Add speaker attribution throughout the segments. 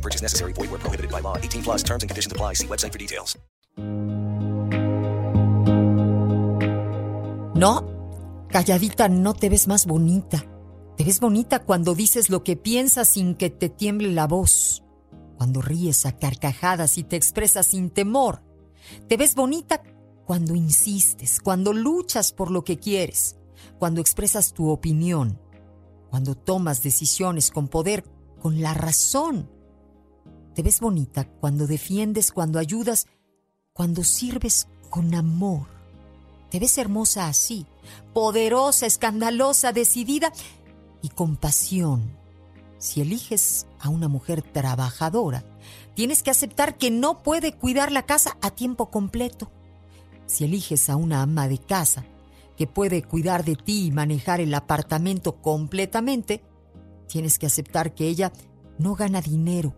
Speaker 1: No purchase necessary. Void where prohibited by law. 18 plus terms and conditions apply. See website for details.
Speaker 2: No, calladita no te ves más bonita. Te ves bonita cuando dices lo que piensas sin que te tiemble la voz. Cuando ríes a carcajadas y te expresas sin temor. Te ves bonita cuando insistes, cuando luchas por lo que quieres, cuando expresas tu opinión, cuando tomas decisiones con poder, con la razón. Te ves bonita cuando defiendes, cuando ayudas, cuando sirves con amor. Te ves hermosa así, poderosa, escandalosa, decidida y con pasión. Si eliges a una mujer trabajadora, tienes que aceptar que no puede cuidar la casa a tiempo completo. Si eliges a una ama de casa que puede cuidar de ti y manejar el apartamento completamente, tienes que aceptar que ella no gana dinero.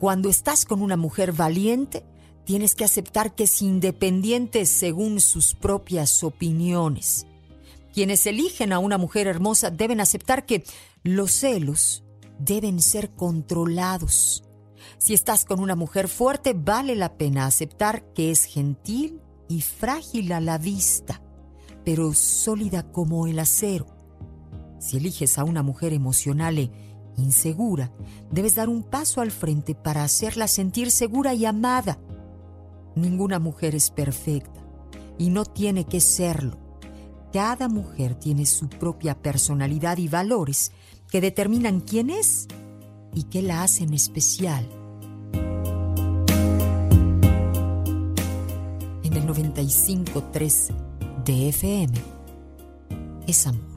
Speaker 2: Cuando estás con una mujer valiente, tienes que aceptar que es independiente según sus propias opiniones. Quienes eligen a una mujer hermosa deben aceptar que los celos deben ser controlados. Si estás con una mujer fuerte, vale la pena aceptar que es gentil y frágil a la vista, pero sólida como el acero. Si eliges a una mujer emocional e insegura, debes dar un paso al frente para hacerla sentir segura y amada. Ninguna mujer es perfecta y no tiene que serlo. Cada mujer tiene su propia personalidad y valores que determinan quién es y qué la hacen especial. En el 95.3 de FM es amor.